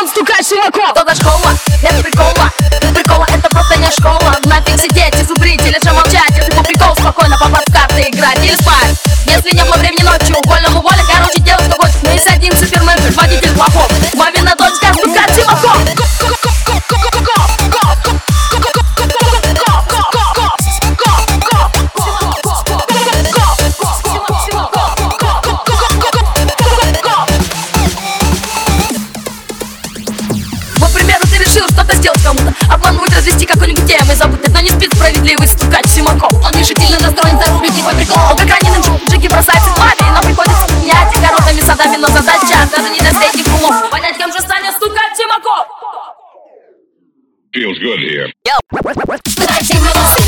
Он стукает широко! Кто-то школа, это прикола. Прикола это просто не школа. Нафиг сидеть и зубрить или же молчать. Если по приколу спокойно попасть в карты играть или спать. Если не было времени ночью, вольному воля Короче, делать что хочешь. Мы садим супермен, предводитель плохов. Мамина дочка кому-то Обмануть, развести какую-нибудь тему и забыть Но не спит справедливый стукач Симаков. Он решительно настроен зарубить его прикол Он как раненый джиги бросается в лаве Но приходится менять огородными садами Но задача даже не достать их умов. Понять, кем же станет стукач Симаков? Feels good here. Директор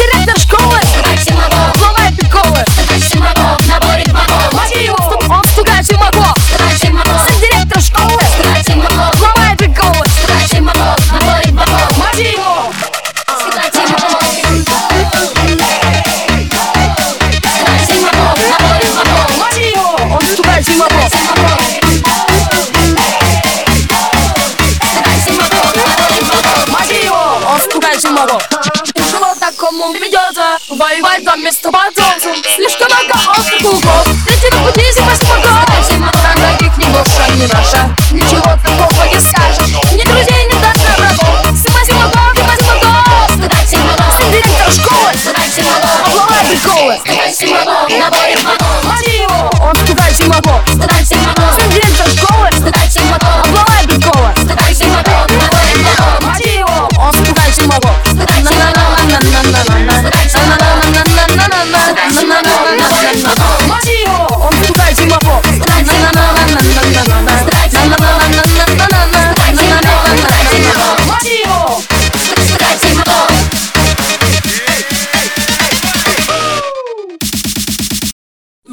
немного Живу такому придется Воевать за место под солнцем Слишком много острых углов Для тебя пути зима спокойно Зима таких не больше, не наша Ничего такого не скажешь Ни друзей, ни даже врагов Зима, зима, гор, зима, зима, гор Стыдай, зима, Сын директора школы Стыдай, зима, Обломай приколы Стыдай, зима,